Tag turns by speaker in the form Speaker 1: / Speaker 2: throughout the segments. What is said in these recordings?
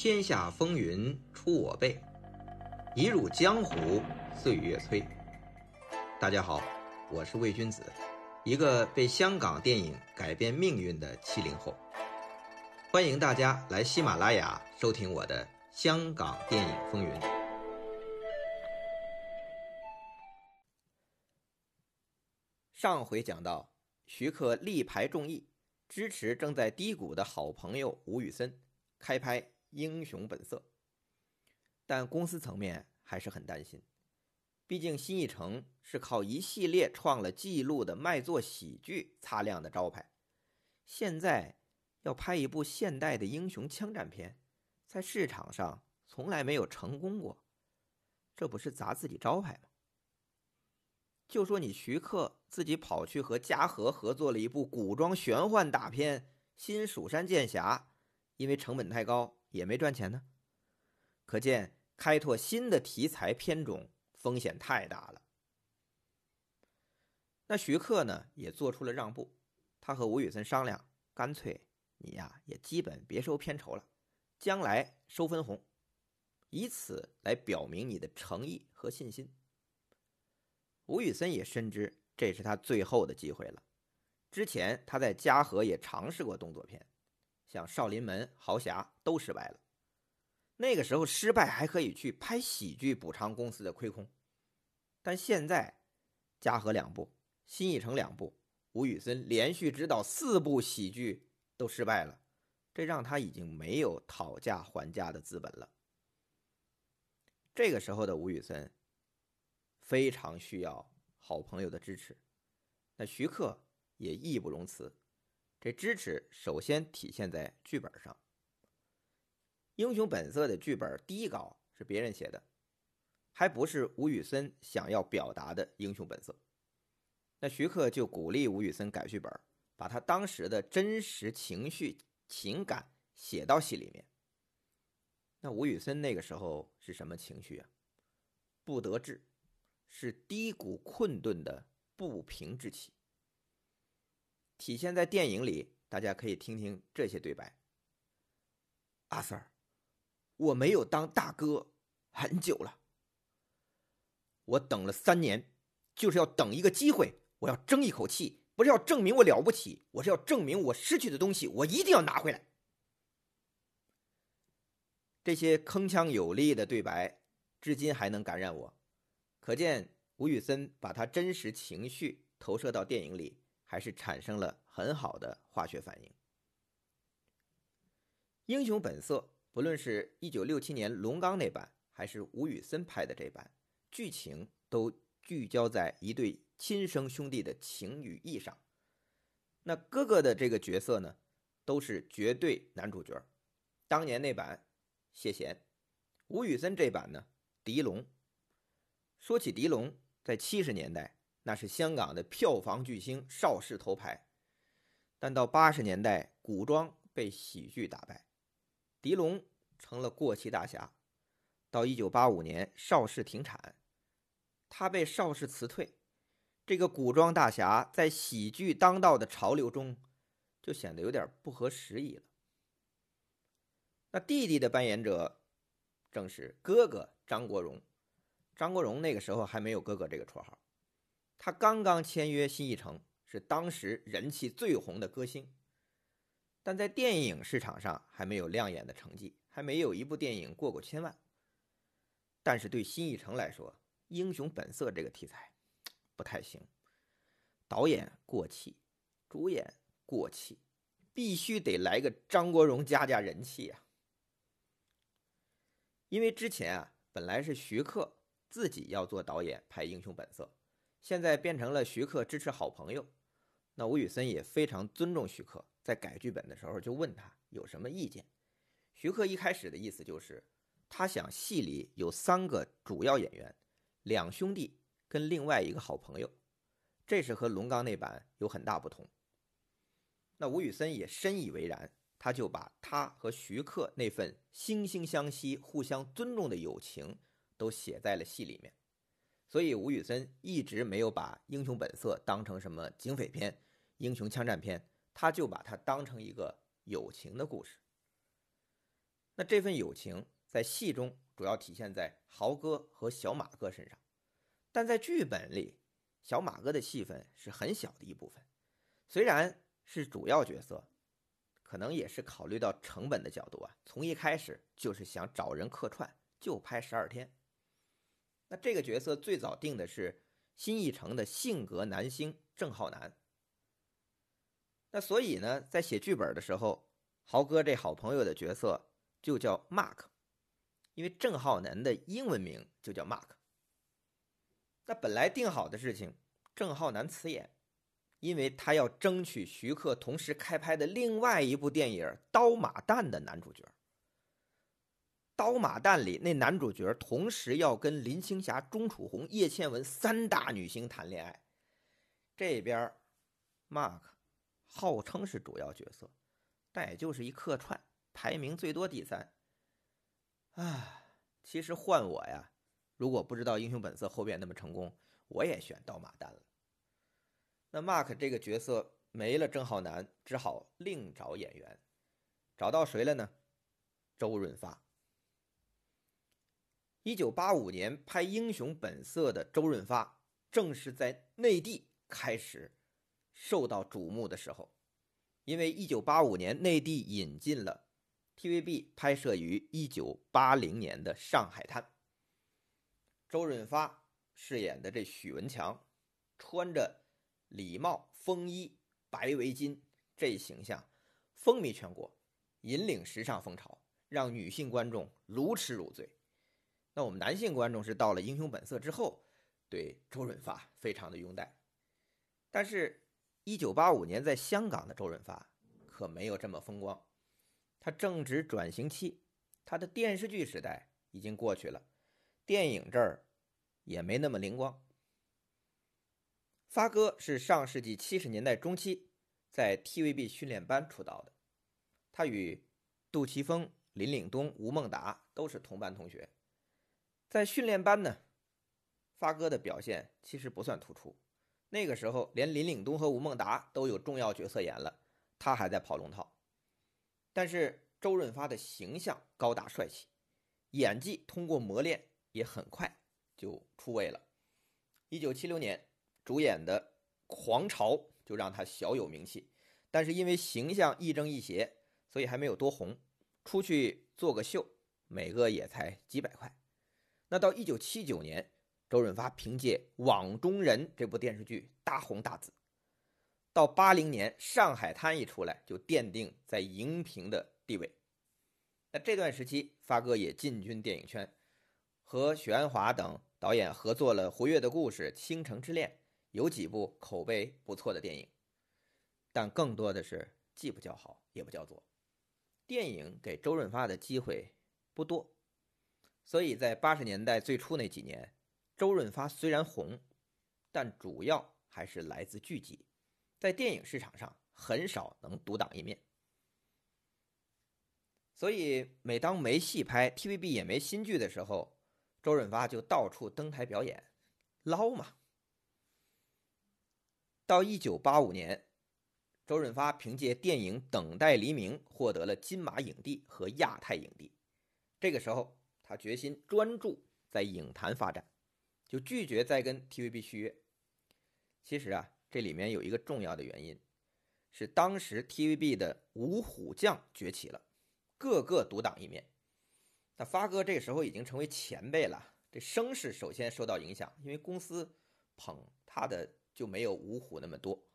Speaker 1: 天下风云出我辈，一入江湖岁月催。大家好，我是魏君子，一个被香港电影改变命运的七零后。欢迎大家来喜马拉雅收听我的《香港电影风云》。上回讲到，徐克力排众议，支持正在低谷的好朋友吴宇森开拍《英雄本色》，但公司层面还是很担心，毕竟新艺城是靠一系列创了纪录的卖座喜剧擦亮的招牌，现在要拍一部现代的英雄枪战片，在市场上从来没有成功过，这不是砸自己招牌吗？就说你徐克自己跑去和嘉禾合作了一部古装玄幻大片《新蜀山剑侠》，因为成本太高也没赚钱呢。可见开拓新的题材片种风险太大了。那徐克呢也做出了让步，他和吴宇森商量，干脆你呀也基本别收片酬了，将来收分红，以此来表明你的诚意和信心。吴宇森也深知这是他最后的机会了。之前他在嘉禾也尝试过动作片，像《少林门》《豪侠》都失败了。那个时候失败还可以去拍喜剧补偿公司的亏空，但现在嘉禾两部，新艺城两部，吴宇森连续执导四部喜剧都失败了，这让他已经没有讨价还价的资本了。这个时候的吴宇森。非常需要好朋友的支持，那徐克也义不容辞。这支持首先体现在剧本上，《英雄本色》的剧本第一稿是别人写的，还不是吴宇森想要表达的英雄本色。那徐克就鼓励吴宇森改剧本，把他当时的真实情绪、情感写到戏里面。那吴宇森那个时候是什么情绪啊？不得志。是低谷困顿的不平之气，体现在电影里。大家可以听听这些对白：“阿 Sir，我没有当大哥很久了，我等了三年，就是要等一个机会，我要争一口气，不是要证明我了不起，我是要证明我失去的东西，我一定要拿回来。”这些铿锵有力的对白，至今还能感染我。可见吴宇森把他真实情绪投射到电影里，还是产生了很好的化学反应。《英雄本色》不论是一九六七年龙刚那版，还是吴宇森拍的这版，剧情都聚焦在一对亲生兄弟的情与义上。那哥哥的这个角色呢，都是绝对男主角。当年那版谢贤，吴宇森这版呢，狄龙。说起狄龙，在七十年代那是香港的票房巨星，邵氏头牌。但到八十年代，古装被喜剧打败，狄龙成了过气大侠。到一九八五年，邵氏停产，他被邵氏辞退。这个古装大侠在喜剧当道的潮流中，就显得有点不合时宜了。那弟弟的扮演者，正是哥哥张国荣。张国荣那个时候还没有“哥哥”这个绰号，他刚刚签约新艺城，是当时人气最红的歌星，但在电影市场上还没有亮眼的成绩，还没有一部电影过过千万。但是对新艺城来说，《英雄本色》这个题材不太行，导演过气，主演过气，必须得来个张国荣加加人气啊！因为之前啊，本来是徐克。自己要做导演拍《英雄本色》，现在变成了徐克支持好朋友。那吴宇森也非常尊重徐克，在改剧本的时候就问他有什么意见。徐克一开始的意思就是，他想戏里有三个主要演员，两兄弟跟另外一个好朋友，这是和龙刚那版有很大不同。那吴宇森也深以为然，他就把他和徐克那份惺惺相惜、互相尊重的友情。都写在了戏里面，所以吴宇森一直没有把《英雄本色》当成什么警匪片、英雄枪战片，他就把它当成一个友情的故事。那这份友情在戏中主要体现在豪哥和小马哥身上，但在剧本里，小马哥的戏份是很小的一部分。虽然是主要角色，可能也是考虑到成本的角度啊，从一开始就是想找人客串，就拍十二天。那这个角色最早定的是新艺城的性格男星郑浩南。那所以呢，在写剧本的时候，豪哥这好朋友的角色就叫 Mark，因为郑浩南的英文名就叫 Mark。那本来定好的事情，郑浩南辞演，因为他要争取徐克同时开拍的另外一部电影《刀马旦》的男主角。《刀马旦》里那男主角同时要跟林青霞、钟楚红、叶倩文三大女星谈恋爱，这边 Mark。号称是主要角色，但也就是一客串，排名最多第三。啊，其实换我呀，如果不知道《英雄本色》后边那么成功，我也选刀马旦了。那 Mark 这个角色没了，郑浩南只好另找演员，找到谁了呢？周润发。一九八五年拍《英雄本色》的周润发，正是在内地开始。受到瞩目的时候，因为一九八五年内地引进了 TVB 拍摄于一九八零年的《上海滩》，周润发饰演的这许文强，穿着礼帽、风衣、白围巾，这形象风靡全国，引领时尚风潮，让女性观众如痴如醉。那我们男性观众是到了《英雄本色》之后，对周润发非常的拥戴，但是。一九八五年，在香港的周润发可没有这么风光，他正值转型期，他的电视剧时代已经过去了，电影这儿也没那么灵光。发哥是上世纪七十年代中期在 TVB 训练班出道的，他与杜琪峰、林岭东、吴孟达都是同班同学，在训练班呢，发哥的表现其实不算突出。那个时候，连林岭东和吴孟达都有重要角色演了，他还在跑龙套。但是周润发的形象高大帅气，演技通过磨练也很快就出位了。一九七六年主演的《狂潮》就让他小有名气，但是因为形象亦正亦邪，所以还没有多红。出去做个秀，每个也才几百块。那到一九七九年。周润发凭借《网中人》这部电视剧大红大紫，到八零年《上海滩》一出来，就奠定在荧屏的地位。那这段时期，发哥也进军电影圈，和许鞍华等导演合作了《活跃的故事》《倾城之恋》，有几部口碑不错的电影，但更多的是既不叫好也不叫座。电影给周润发的机会不多，所以在八十年代最初那几年。周润发虽然红，但主要还是来自剧集，在电影市场上很少能独当一面。所以每当没戏拍，TVB 也没新剧的时候，周润发就到处登台表演，捞嘛。到一九八五年，周润发凭借电影《等待黎明》获得了金马影帝和亚太影帝。这个时候，他决心专注在影坛发展。就拒绝再跟 TVB 续约。其实啊，这里面有一个重要的原因，是当时 TVB 的五虎将崛起了，个个独当一面。那发哥这个时候已经成为前辈了，这声势首先受到影响，因为公司捧他的就没有五虎那么多。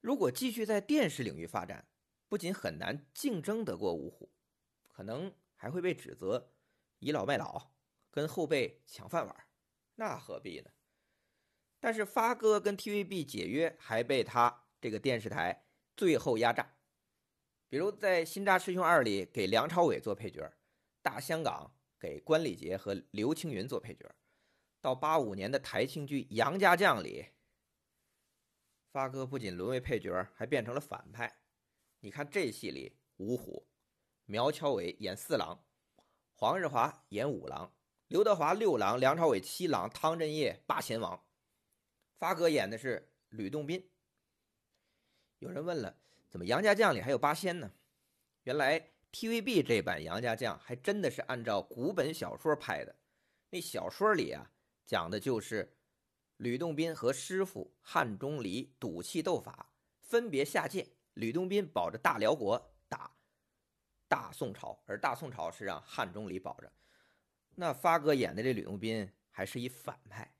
Speaker 1: 如果继续在电视领域发展，不仅很难竞争得过五虎，可能还会被指责倚老卖老，跟后辈抢饭碗。那何必呢？但是发哥跟 TVB 解约，还被他这个电视台最后压榨。比如在《新扎师兄二》里给梁朝伟做配角，《大香港》给关礼杰和刘青云做配角。到八五年的台庆剧《杨家将》里，发哥不仅沦为配角，还变成了反派。你看这戏里，五虎苗侨伟演四郎，黄日华演五郎。刘德华六郎，梁朝伟七郎，汤镇业八贤王，发哥演的是吕洞宾。有人问了，怎么杨家将里还有八仙呢？原来 TVB 这版《杨家将》还真的是按照古本小说拍的。那小说里啊，讲的就是吕洞宾和师傅汉钟离赌气斗法，分别下界。吕洞宾保着大辽国大宋朝，而大宋朝是让汉钟离保着。那发哥演的这吕洞宾还是一反派。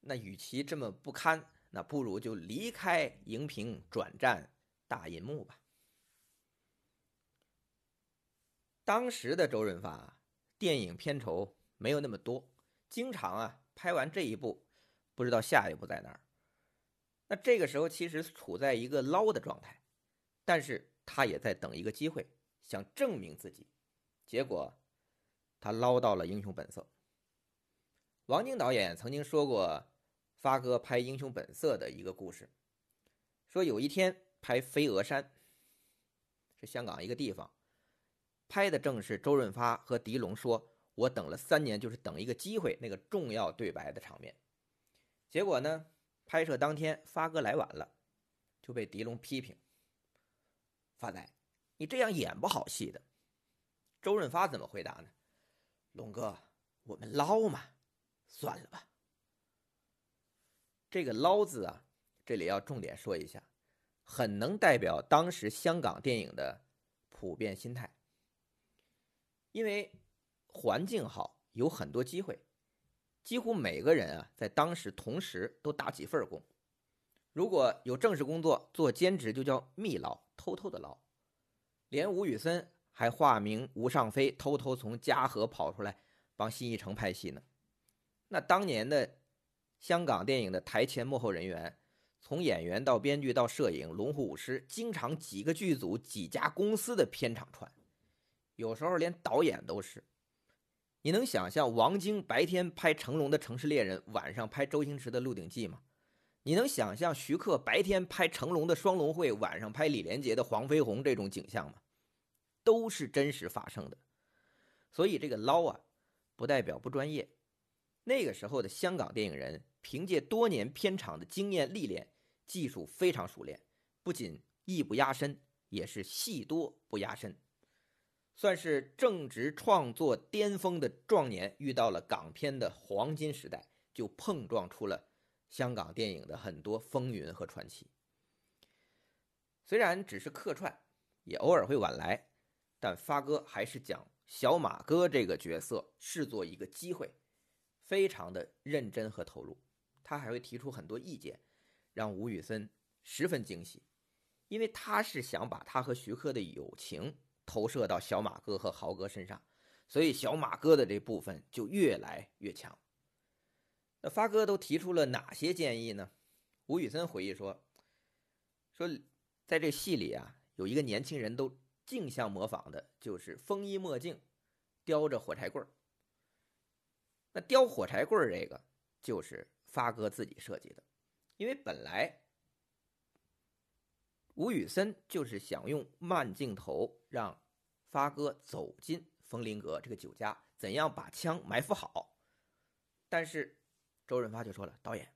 Speaker 1: 那与其这么不堪，那不如就离开荧屏，转战大银幕吧。当时的周润发电影片酬没有那么多，经常啊拍完这一部，不知道下一部在哪儿。那这个时候其实处在一个捞的状态，但是他也在等一个机会，想证明自己。结果他捞到了《英雄本色》。王晶导演曾经说过，发哥拍《英雄本色》的一个故事，说有一天拍《飞鹅山》，是香港一个地方。拍的正是周润发和狄龙说：“我等了三年，就是等一个机会。”那个重要对白的场面。结果呢，拍摄当天发哥来晚了，就被狄龙批评：“发呆，你这样演不好戏的。”周润发怎么回答呢？“龙哥，我们捞嘛，算了吧。”这个“捞”字啊，这里要重点说一下，很能代表当时香港电影的普遍心态。因为环境好，有很多机会，几乎每个人啊，在当时同时都打几份工。如果有正式工作，做兼职就叫密捞，偷偷的捞。连吴宇森还化名吴尚飞，偷偷从嘉禾跑出来帮新艺城拍戏呢。那当年的香港电影的台前幕后人员，从演员到编剧到摄影、龙虎舞狮，经常几个剧组、几家公司的片场串。有时候连导演都是，你能想象王晶白天拍成龙的《城市猎人》，晚上拍周星驰的《鹿鼎记》吗？你能想象徐克白天拍成龙的《双龙会》，晚上拍李连杰的《黄飞鸿》这种景象吗？都是真实发生的。所以这个捞啊，不代表不专业。那个时候的香港电影人，凭借多年片场的经验历练，技术非常熟练，不仅艺不压身，也是戏多不压身。算是正值创作巅峰的壮年，遇到了港片的黄金时代，就碰撞出了香港电影的很多风云和传奇。虽然只是客串，也偶尔会晚来，但发哥还是将小马哥这个角色视作一个机会，非常的认真和投入。他还会提出很多意见，让吴宇森十分惊喜，因为他是想把他和徐克的友情。投射到小马哥和豪哥身上，所以小马哥的这部分就越来越强。那发哥都提出了哪些建议呢？吴宇森回忆说：“说在这戏里啊，有一个年轻人都镜像模仿的，就是风衣墨镜，叼着火柴棍那叼火柴棍这个就是发哥自己设计的，因为本来。”吴宇森就是想用慢镜头让发哥走进风林阁这个酒家，怎样把枪埋伏好？但是周润发就说了：“导演，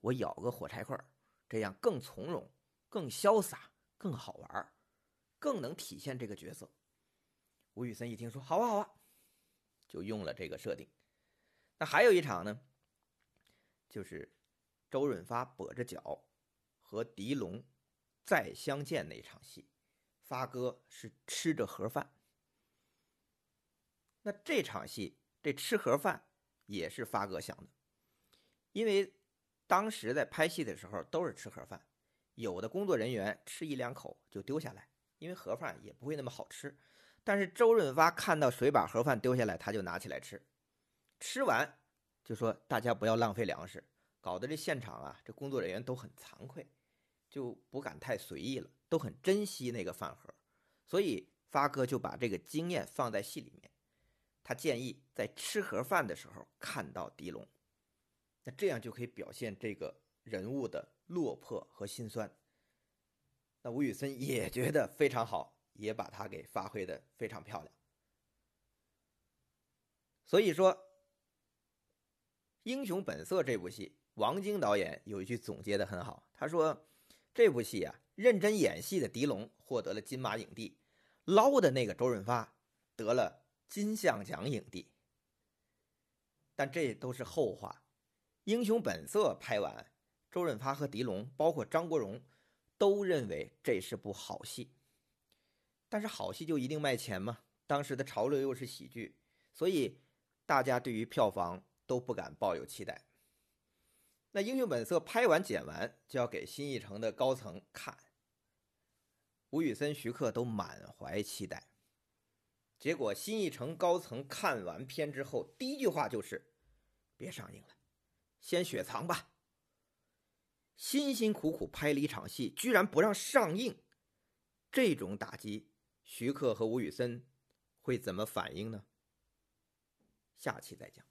Speaker 1: 我咬个火柴棍这样更从容、更潇洒、更好玩，更能体现这个角色。”吴宇森一听说：“好啊，好啊！”就用了这个设定。那还有一场呢，就是周润发跛着脚和狄龙。再相见那场戏，发哥是吃着盒饭。那这场戏，这吃盒饭也是发哥想的，因为当时在拍戏的时候都是吃盒饭，有的工作人员吃一两口就丢下来，因为盒饭也不会那么好吃。但是周润发看到谁把盒饭丢下来，他就拿起来吃，吃完就说大家不要浪费粮食，搞得这现场啊，这工作人员都很惭愧。就不敢太随意了，都很珍惜那个饭盒，所以发哥就把这个经验放在戏里面。他建议在吃盒饭的时候看到狄龙，那这样就可以表现这个人物的落魄和心酸。那吴宇森也觉得非常好，也把他给发挥的非常漂亮。所以说，《英雄本色》这部戏，王晶导演有一句总结的很好，他说。这部戏啊，认真演戏的狄龙获得了金马影帝，捞的那个周润发得了金像奖影帝。但这都是后话，《英雄本色》拍完，周润发和狄龙，包括张国荣，都认为这是部好戏。但是好戏就一定卖钱吗？当时的潮流又是喜剧，所以大家对于票房都不敢抱有期待。那《英雄本色》拍完剪完就要给新艺城的高层看，吴宇森、徐克都满怀期待。结果新艺城高层看完片之后，第一句话就是：“别上映了，先雪藏吧。”辛辛苦苦拍了一场戏，居然不让上映，这种打击，徐克和吴宇森会怎么反应呢？下期再讲。